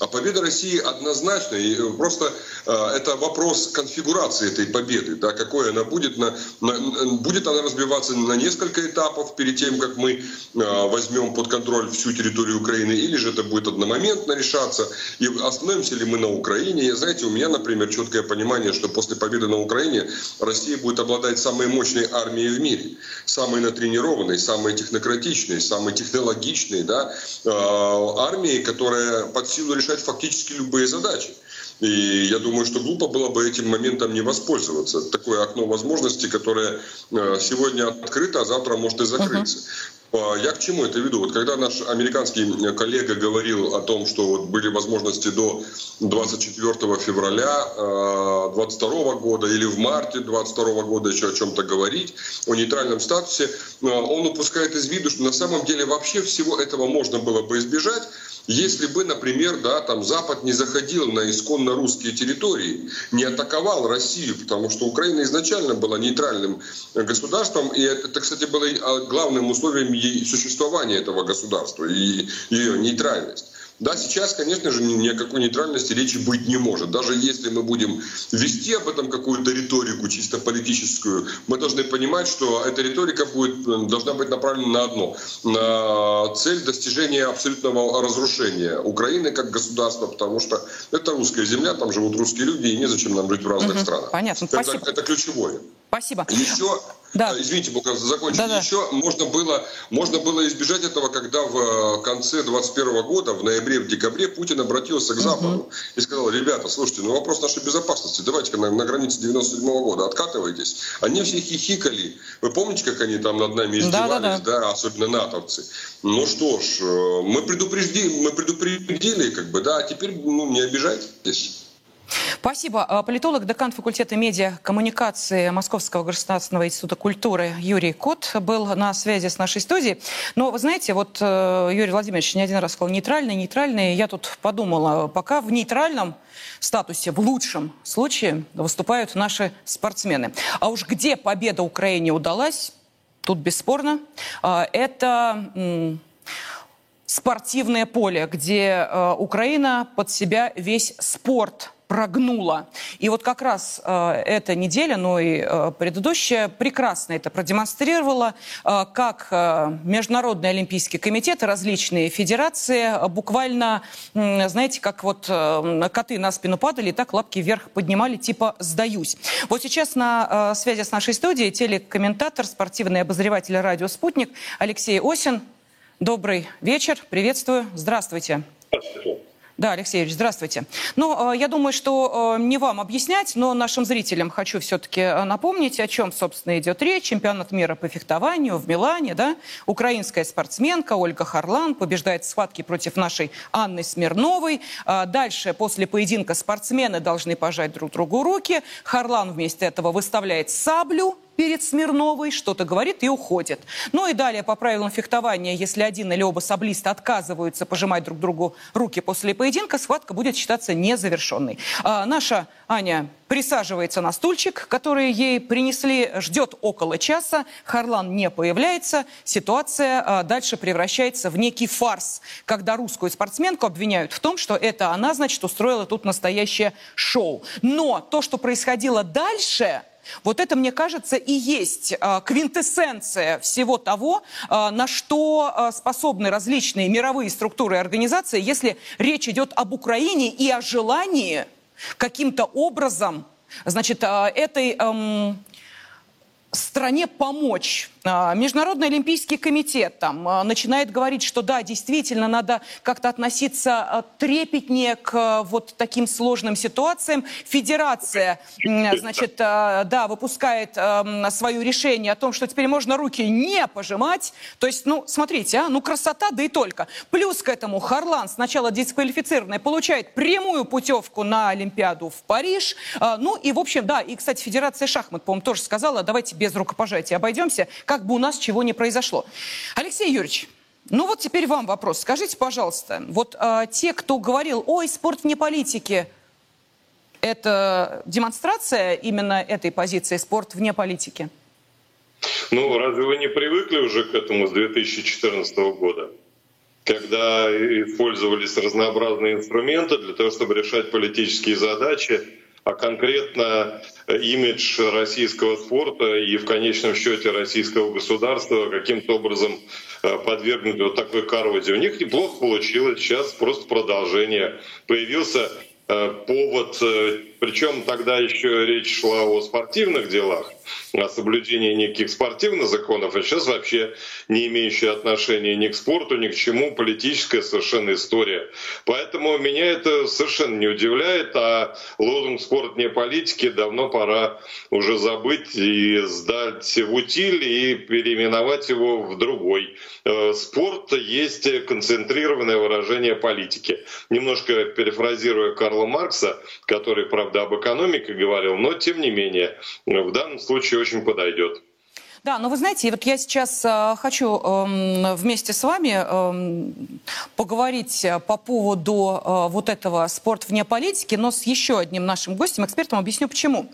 А победа России однозначно, и э, просто э, это вопрос конфигурации этой победы, да, какой она будет, на, на, будет она разбиваться на несколько этапов перед тем, как мы э, возьмем под контроль всю территорию Украины, или же это будет одномоментно решаться, и остановимся ли мы на Украине. И, знаете, у меня, например, четкое понимание, что после победы на Украине Россия будет обладать самой мощной армией в мире, самой натренированной, самой технократичной, самой технологичной, да, э, армией, которая под силу решать фактически любые задачи. И я думаю, что глупо было бы этим моментом не воспользоваться. Такое окно возможностей, которое э, сегодня открыто, а завтра может и закрыться. Uh-huh. Я к чему это веду? Вот когда наш американский коллега говорил о том, что вот были возможности до 24 февраля 22 э, года или в марте 22 года еще о чем-то говорить, о нейтральном статусе, он упускает из виду, что на самом деле вообще всего этого можно было бы избежать, если бы, например, да, там Запад не заходил на исконно русские территории, не атаковал Россию, потому что Украина изначально была нейтральным государством, и это, кстати, было главным условием существования этого государства и ее нейтральность. Да, сейчас, конечно же, ни о какой нейтральности речи быть не может. Даже если мы будем вести об этом какую-то риторику чисто политическую, мы должны понимать, что эта риторика будет, должна быть направлена на одно, на цель достижения абсолютного разрушения Украины как государства, потому что это русская земля, там живут русские люди, и незачем нам жить в разных угу, странах. Понятно, это, спасибо. Это ключевое. Спасибо. Еще да. Э, извините, пока закончу. Да, да. Еще можно было, можно было избежать этого, когда в э, конце 21 года, в ноябре, в декабре, Путин обратился к Западу угу. и сказал, ребята, слушайте, ну вопрос нашей безопасности, давайте-ка на, на границе 97 -го года откатывайтесь. Они все хихикали. Вы помните, как они там над нами издевались, да, да, да. да особенно натовцы? Ну что ж, э, мы предупредили, мы предупредили, как бы, да, а теперь ну, не обижайтесь. Спасибо. А, политолог, декан факультета медиа коммуникации Московского государственного института культуры Юрий Кот был на связи с нашей студией. Но вы знаете, вот э, Юрий Владимирович не один раз сказал нейтральный, нейтральный. Я тут подумала, пока в нейтральном статусе, в лучшем случае, выступают наши спортсмены. А уж где победа Украине удалась, тут бесспорно, а, это спортивное поле, где э, Украина под себя весь спорт прогнула. И вот как раз э, эта неделя, но и э, предыдущая, прекрасно это продемонстрировала, э, как э, Международный Олимпийский комитет и различные федерации э, буквально, э, знаете, как вот э, коты на спину падали, так лапки вверх поднимали, типа «сдаюсь». Вот сейчас на э, связи с нашей студией телекомментатор, спортивный обозреватель радио «Спутник» Алексей Осин. Добрый вечер, приветствую, здравствуйте. Здравствуйте. Да, Алексеевич, здравствуйте. Ну, э, я думаю, что э, не вам объяснять, но нашим зрителям хочу все-таки э, напомнить, о чем, собственно, идет речь. Чемпионат мира по фехтованию в Милане, да? Украинская спортсменка Ольга Харлан побеждает в схватке против нашей Анны Смирновой. Дальше, после поединка, спортсмены должны пожать друг другу руки. Харлан вместо этого выставляет саблю перед Смирновой, что-то говорит и уходит. Ну и далее по правилам фехтования, если один или оба саблиста отказываются пожимать друг другу руки после поединка, схватка будет считаться незавершенной. А наша Аня присаживается на стульчик, который ей принесли, ждет около часа. Харлан не появляется. Ситуация а, дальше превращается в некий фарс, когда русскую спортсменку обвиняют в том, что это она, значит, устроила тут настоящее шоу. Но то, что происходило дальше вот это, мне кажется, и есть а, квинтэссенция всего того, а, на что а, способны различные мировые структуры и организации, если речь идет об Украине и о желании каким-то образом, значит, этой эм, стране помочь Международный Олимпийский комитет там а, начинает говорить, что да, действительно, надо как-то относиться а, трепетнее к вот таким сложным ситуациям. Федерация, значит, да, выпускает свое решение о том, что теперь можно руки не пожимать. То есть, ну, смотрите, а, ну, красота, да и только. Плюс к этому Харлан, сначала дисквалифицированный, получает прямую путевку на Олимпиаду в Париж. Ну, и, в общем, да, и, кстати, Федерация шахмат, по-моему, тоже сказала, давайте без рукопожатия обойдемся. Как как бы у нас чего не произошло. Алексей Юрьевич, ну вот теперь вам вопрос. Скажите, пожалуйста, вот э, те, кто говорил, ой, спорт вне политики, это демонстрация именно этой позиции, спорт вне политики? Ну, разве вы не привыкли уже к этому с 2014 года? Когда использовались разнообразные инструменты для того, чтобы решать политические задачи, а конкретно э, имидж российского спорта и в конечном счете российского государства каким-то образом э, подвергнуть вот такой коррозии. У них неплохо получилось, сейчас просто продолжение. Появился э, повод, причем тогда еще речь шла о спортивных делах, о соблюдении неких спортивных законов, а сейчас вообще не имеющая отношения ни к спорту, ни к чему, политическая совершенно история. Поэтому меня это совершенно не удивляет, а лозунг «спорт не политики» давно пора уже забыть и сдать в утиль и переименовать его в другой. Э, спорт есть концентрированное выражение политики. Немножко перефразируя Карла Маркса, который, правда, об экономике говорил, но тем не менее, в данном случае очень подойдет. Да, но вы знаете, вот я сейчас э, хочу э, вместе с вами э, поговорить по поводу э, вот этого спорт вне политики, но с еще одним нашим гостем, экспертом, объясню почему.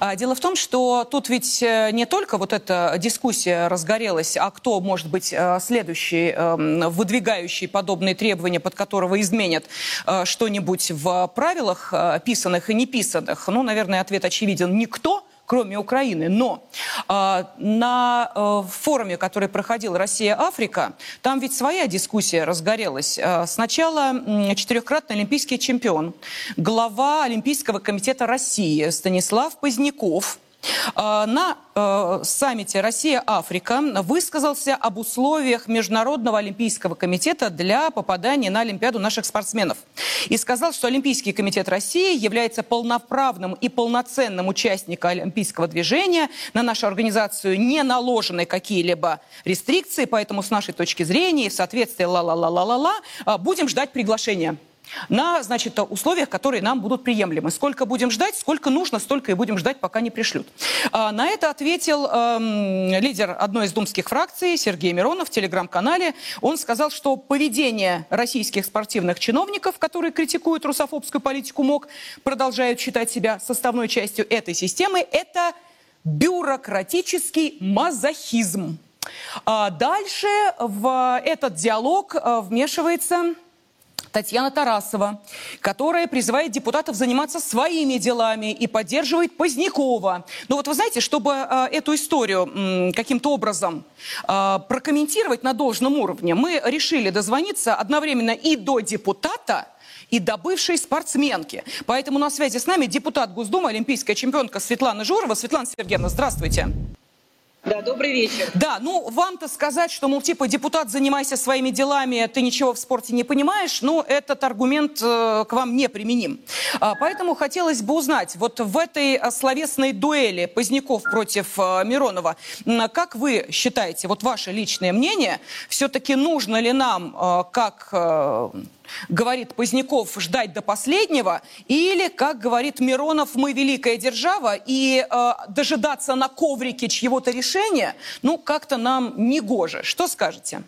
Э, дело в том, что тут ведь э, не только вот эта дискуссия разгорелась, а кто может быть э, следующий, э, выдвигающий подобные требования, под которого изменят э, что-нибудь в правилах, э, писанных и неписанных. Ну, наверное, ответ очевиден. Никто кроме Украины. Но э, на э, форуме, который проходил Россия-Африка, там ведь своя дискуссия разгорелась. Э, сначала э, четырехкратный олимпийский чемпион, глава Олимпийского комитета России Станислав Поздняков на э, саммите Россия-Африка высказался об условиях Международного олимпийского комитета для попадания на Олимпиаду наших спортсменов. И сказал, что Олимпийский комитет России является полноправным и полноценным участником олимпийского движения. На нашу организацию не наложены какие-либо рестрикции, поэтому с нашей точки зрения и в соответствии ла-ла-ла-ла-ла-ла будем ждать приглашения на, значит, условиях, которые нам будут приемлемы. Сколько будем ждать, сколько нужно, столько и будем ждать, пока не пришлют. А, на это ответил э, лидер одной из думских фракций Сергей Миронов в телеграм-канале. Он сказал, что поведение российских спортивных чиновников, которые критикуют русофобскую политику МОК, продолжают считать себя составной частью этой системы, это бюрократический мазохизм. А дальше в этот диалог э, вмешивается Татьяна Тарасова, которая призывает депутатов заниматься своими делами и поддерживает Позднякова. Но вот вы знаете, чтобы э, эту историю э, каким-то образом э, прокомментировать на должном уровне, мы решили дозвониться одновременно и до депутата, и до бывшей спортсменки. Поэтому на связи с нами депутат Госдумы, олимпийская чемпионка Светлана Журова. Светлана Сергеевна, здравствуйте. Да, добрый вечер. Да, ну вам-то сказать, что, мол, типа, депутат, занимайся своими делами, ты ничего в спорте не понимаешь, ну, этот аргумент э, к вам не применим. А, поэтому хотелось бы узнать, вот в этой э, словесной дуэли Поздняков против э, Миронова, как вы считаете, вот ваше личное мнение, все-таки нужно ли нам, э, как... Э, говорит Поздняков, ждать до последнего, или, как говорит Миронов, мы великая держава, и э, дожидаться на коврике чьего-то решения, ну, как-то нам не гоже. Что скажете?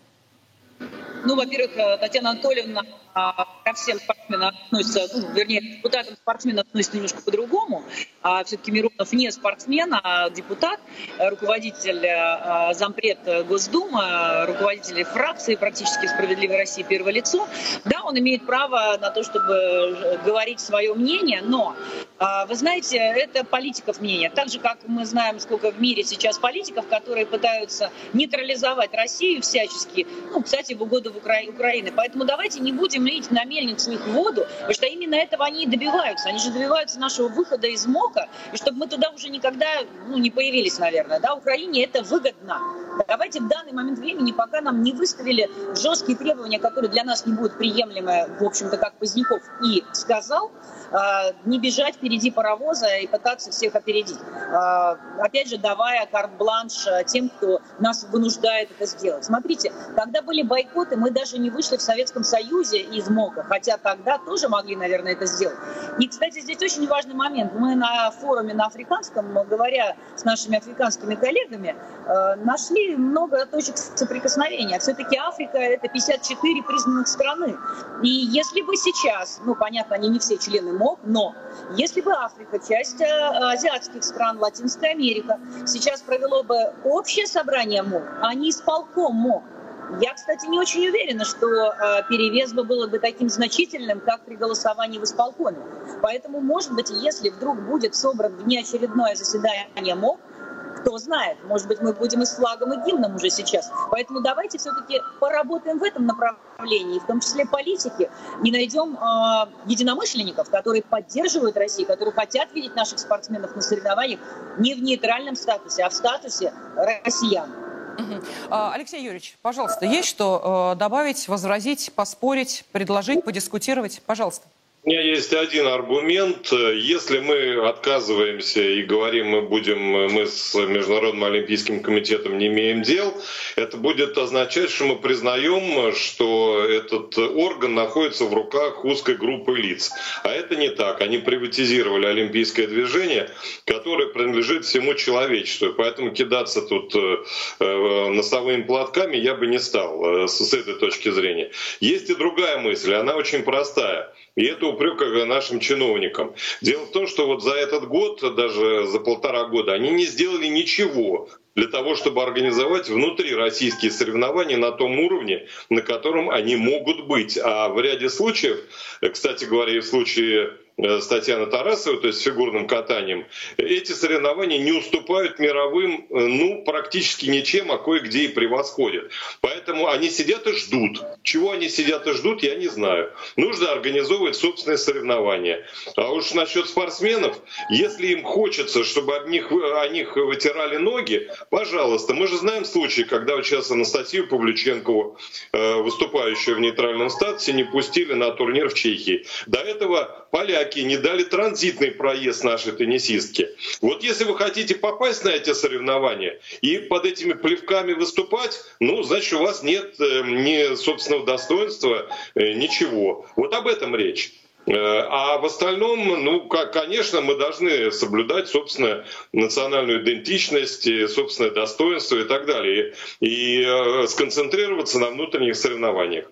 Ну, во-первых, э, Татьяна Анатольевна ко всем спортсменам относится, ну, вернее, депутатам спортсменам относится немножко по-другому. А все-таки Миронов не спортсмен, а депутат, руководитель, а, зампред Госдумы, руководитель фракции практически «Справедливой России» первое лицо. Да, он имеет право на то, чтобы говорить свое мнение, но, а, вы знаете, это политиков мнение. Так же, как мы знаем, сколько в мире сейчас политиков, которые пытаются нейтрализовать Россию всячески, ну, кстати, в угоду в Укра... Украины. Поэтому давайте не будем будем лить на мельницу их воду, потому что именно этого они и добиваются. Они же добиваются нашего выхода из МОКа, и чтобы мы туда уже никогда ну, не появились, наверное. Да, Украине это выгодно. Давайте в данный момент времени, пока нам не выставили жесткие требования, которые для нас не будут приемлемы, в общем-то, как Поздняков и сказал, а, не бежать впереди паровоза и пытаться всех опередить. А, опять же, давая карт-бланш а, тем, кто нас вынуждает это сделать. Смотрите, когда были бойкоты, мы даже не вышли в Советском Союзе из МОКа, хотя тогда тоже могли, наверное, это сделать. И, кстати, здесь очень важный момент. Мы на форуме на африканском, говоря с нашими африканскими коллегами, нашли много точек соприкосновения. Все-таки Африка — это 54 признанных страны. И если бы сейчас, ну, понятно, они не все члены мог, но если бы Африка, часть э, азиатских стран, Латинская Америка сейчас провело бы общее собрание МОК, а не исполком МОК, я, кстати, не очень уверена, что э, перевес бы было бы таким значительным, как при голосовании в исполкоме. Поэтому, может быть, если вдруг будет собран внеочередное заседание МОК, кто знает, может быть, мы будем и с флагом, и гимном уже сейчас. Поэтому давайте все-таки поработаем в этом направлении, в том числе политики, и найдем э, единомышленников, которые поддерживают Россию, которые хотят видеть наших спортсменов на соревнованиях не в нейтральном статусе, а в статусе россиян. Алексей Юрьевич, пожалуйста, есть что э, добавить, возразить, поспорить, предложить, подискутировать? Пожалуйста. У меня есть один аргумент. Если мы отказываемся и говорим, мы будем, мы с Международным Олимпийским комитетом не имеем дел, это будет означать, что мы признаем, что этот орган находится в руках узкой группы лиц. А это не так. Они приватизировали олимпийское движение, которое принадлежит всему человечеству. Поэтому кидаться тут э, носовыми платками я бы не стал э, с этой точки зрения. Есть и другая мысль, она очень простая. И это упрек нашим чиновникам. Дело в том, что вот за этот год, даже за полтора года, они не сделали ничего для того, чтобы организовать внутри российские соревнования на том уровне, на котором они могут быть. А в ряде случаев, кстати говоря, и в случае Э, с Татьяной Тарасовой, то есть фигурным катанием, эти соревнования не уступают мировым, э, ну, практически ничем, а кое-где и превосходят. Поэтому они сидят и ждут. Чего они сидят и ждут, я не знаю. Нужно организовывать собственные соревнования. А уж насчет спортсменов, если им хочется, чтобы об них, о них вытирали ноги, пожалуйста. Мы же знаем случаи, когда сейчас Анастасию Павлюченкову, э, выступающую в нейтральном статусе, не пустили на турнир в Чехии. До этого поляки не дали транзитный проезд нашей теннисистке. Вот если вы хотите попасть на эти соревнования и под этими плевками выступать, ну, значит, у вас нет э, ни собственного достоинства, э, ничего. Вот об этом речь. Э, а в остальном, ну, конечно, мы должны соблюдать, собственно, национальную идентичность, собственное достоинство и так далее. И сконцентрироваться на внутренних соревнованиях.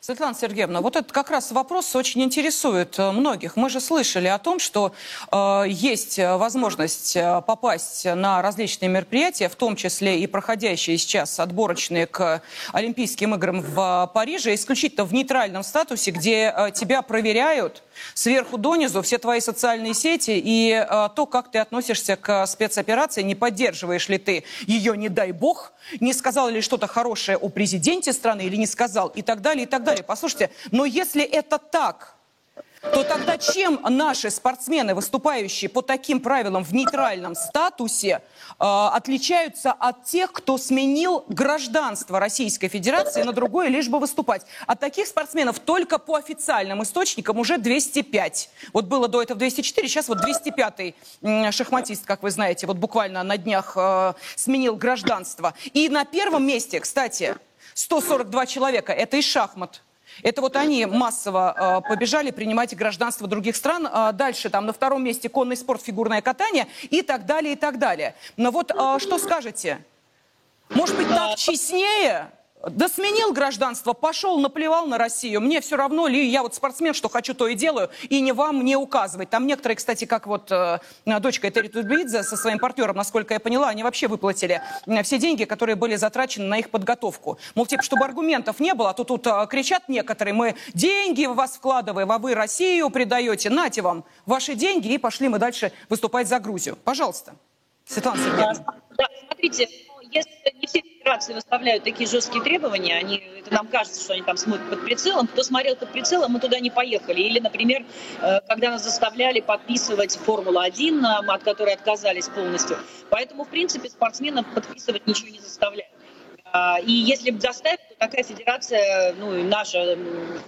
Светлана Сергеевна, вот этот как раз вопрос очень интересует э, многих. Мы же слышали о том, что э, есть возможность э, попасть на различные мероприятия, в том числе и проходящие сейчас отборочные к Олимпийским играм в Париже, исключительно в нейтральном статусе, где э, тебя проверяют сверху донизу все твои социальные сети и э, то, как ты относишься к спецоперации, не поддерживаешь ли ты ее, не дай бог, не сказал ли что-то хорошее о президенте страны или не сказал, и так далее, и так далее. Послушайте, но если это так, то тогда чем наши спортсмены, выступающие по таким правилам в нейтральном статусе, э, отличаются от тех, кто сменил гражданство Российской Федерации на другое, лишь бы выступать? От таких спортсменов только по официальным источникам уже 205. Вот было до этого 204, сейчас вот 205-й шахматист, как вы знаете, вот буквально на днях э, сменил гражданство. И на первом месте, кстати, 142 человека, это и шахмат. Это вот они массово э, побежали принимать гражданство других стран. Э, дальше там на втором месте конный спорт, фигурное катание и так далее, и так далее. Но вот э, что скажете? Может быть, так честнее? Да сменил гражданство, пошел, наплевал на Россию. Мне все равно ли я вот спортсмен, что хочу, то и делаю, и не вам не указывать. Там некоторые, кстати, как вот э, дочка Этери Тутбидзе со своим партнером, насколько я поняла, они вообще выплатили э, все деньги, которые были затрачены на их подготовку. Мол, типа, чтобы аргументов не было, а то тут э, кричат некоторые, мы деньги в вас вкладываем, а вы Россию предаете, нате вам ваши деньги, и пошли мы дальше выступать за Грузию. Пожалуйста, Светлана Сергеевна. Да, смотрите, если не все федерации выставляют такие жесткие требования, они, это нам кажется, что они там смотрят под прицелом, кто смотрел под прицелом, мы туда не поехали. Или, например, э, когда нас заставляли подписывать Формулу-1, от которой отказались полностью. Поэтому, в принципе, спортсменов подписывать ничего не заставляют. А, и если бы заставить, то такая федерация, ну, наша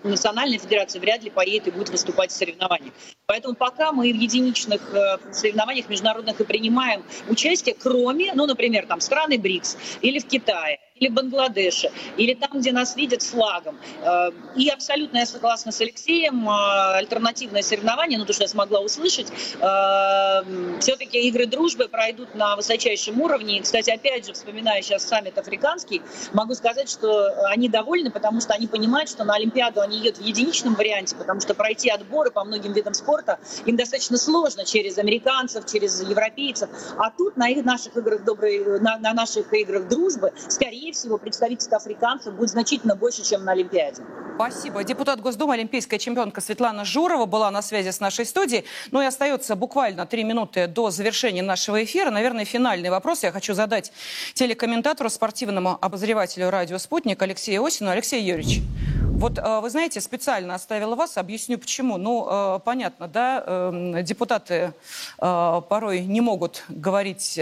национальная федерация вряд ли поедет и будет выступать в соревнованиях. Поэтому пока мы в единичных э, соревнованиях международных и принимаем участие, кроме, ну, например, там, страны БРИКС или в Китае или Бангладеше, или там, где нас видят флагом. Э, и абсолютно я согласна с Алексеем, э, альтернативное соревнование, ну то, что я смогла услышать, э, все-таки игры дружбы пройдут на высочайшем уровне. И, кстати, опять же, вспоминая сейчас саммит африканский, могу сказать, что они довольны, потому что они понимают, что на Олимпиаду они едут в единичном варианте, потому что пройти отборы по многим видам спорта им достаточно сложно через американцев, через европейцев. А тут на их наших играх доброй, на, на наших играх дружбы, скорее скорее всего, представительство африканцев будет значительно больше, чем на Олимпиаде. Спасибо. Депутат Госдумы, олимпийская чемпионка Светлана Журова была на связи с нашей студией. Ну и остается буквально три минуты до завершения нашего эфира. Наверное, финальный вопрос я хочу задать телекомментатору, спортивному обозревателю радио «Спутник» Алексею Осину. Алексей Юрьевич, вот э, вы знаете, специально оставила вас, объясню почему. Ну, э, понятно, да, эм, депутаты э, порой не могут говорить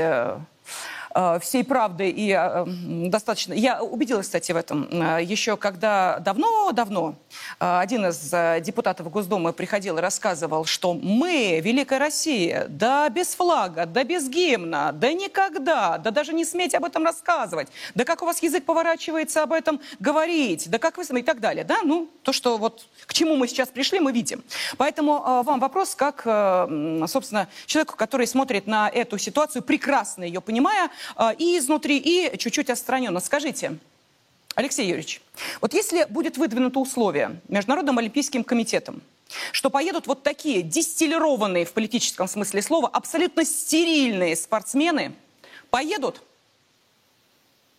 всей правды и э, достаточно... Я убедилась, кстати, в этом э, еще когда давно-давно один из депутатов Госдумы приходил и рассказывал, что мы, Великая Россия, да без флага, да без гимна, да никогда, да даже не смейте об этом рассказывать, да как у вас язык поворачивается об этом говорить, да как вы и так далее, да, ну, то, что вот к чему мы сейчас пришли, мы видим. Поэтому вам вопрос, как, собственно, человеку, который смотрит на эту ситуацию, прекрасно ее понимая, и изнутри, и чуть-чуть отстраненно. Скажите, Алексей Юрьевич, вот если будет выдвинуто условие Международным Олимпийским комитетом, что поедут вот такие дистиллированные в политическом смысле слова, абсолютно стерильные спортсмены, поедут,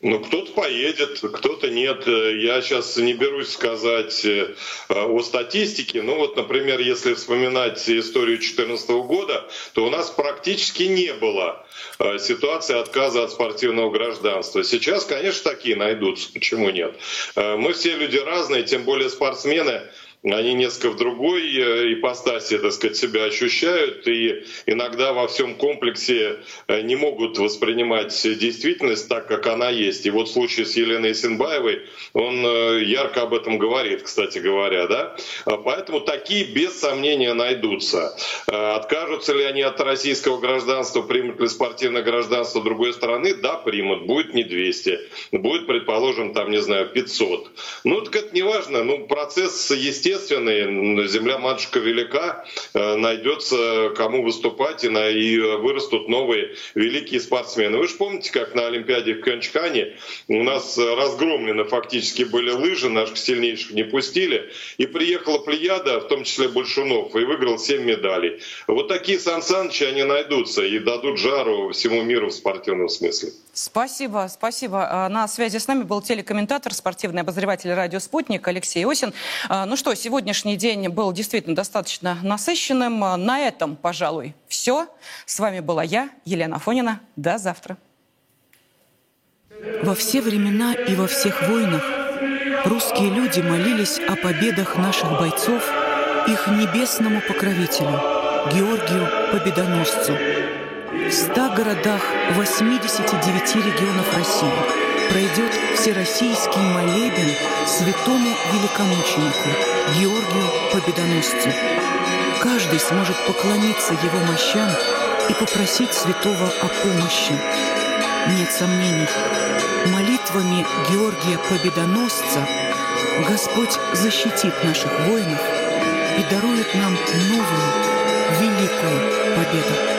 Ну, кто-то поедет, кто-то нет. Я сейчас не берусь сказать э, о статистике. Ну, вот, например, если вспоминать историю 2014 года, то у нас практически не было э, ситуации отказа от спортивного гражданства. Сейчас, конечно, такие найдутся. Почему нет? Э, мы все люди разные, тем более спортсмены они несколько в другой э, ипостаси, так сказать, себя ощущают и иногда во всем комплексе э, не могут воспринимать действительность так, как она есть. И вот в случае с Еленой Синбаевой он э, ярко об этом говорит, кстати говоря, да. А поэтому такие без сомнения найдутся. Откажутся ли они от российского гражданства, примут ли спортивное гражданство другой страны? Да, примут. Будет не 200. Будет, предположим, там, не знаю, 500. Ну, так это не важно. Ну, процесс, естественно, естественный. Земля-матушка велика, э, найдется кому выступать, и, на, и вырастут новые великие спортсмены. Вы же помните, как на Олимпиаде в Кёнчхане у нас разгромлены фактически были лыжи, наших сильнейших не пустили, и приехала плеяда, в том числе Большунов, и выиграл 7 медалей. Вот такие Сан Санычи, они найдутся и дадут жару всему миру в спортивном смысле. Спасибо, спасибо. А, на связи с нами был телекомментатор, спортивный обозреватель радио «Спутник» Алексей Осин. А, ну что, сегодняшний день был действительно достаточно насыщенным. На этом, пожалуй, все. С вами была я, Елена Фонина. До завтра. Во все времена и во всех войнах русские люди молились о победах наших бойцов их небесному покровителю, Георгию Победоносцу. В 100 городах 89 регионов России пройдет всероссийский молебен святому великомученику Георгию Победоносцу. Каждый сможет поклониться его мощам и попросить святого о помощи. Нет сомнений, молитвами Георгия Победоносца Господь защитит наших воинов и дарует нам новую, великую победу.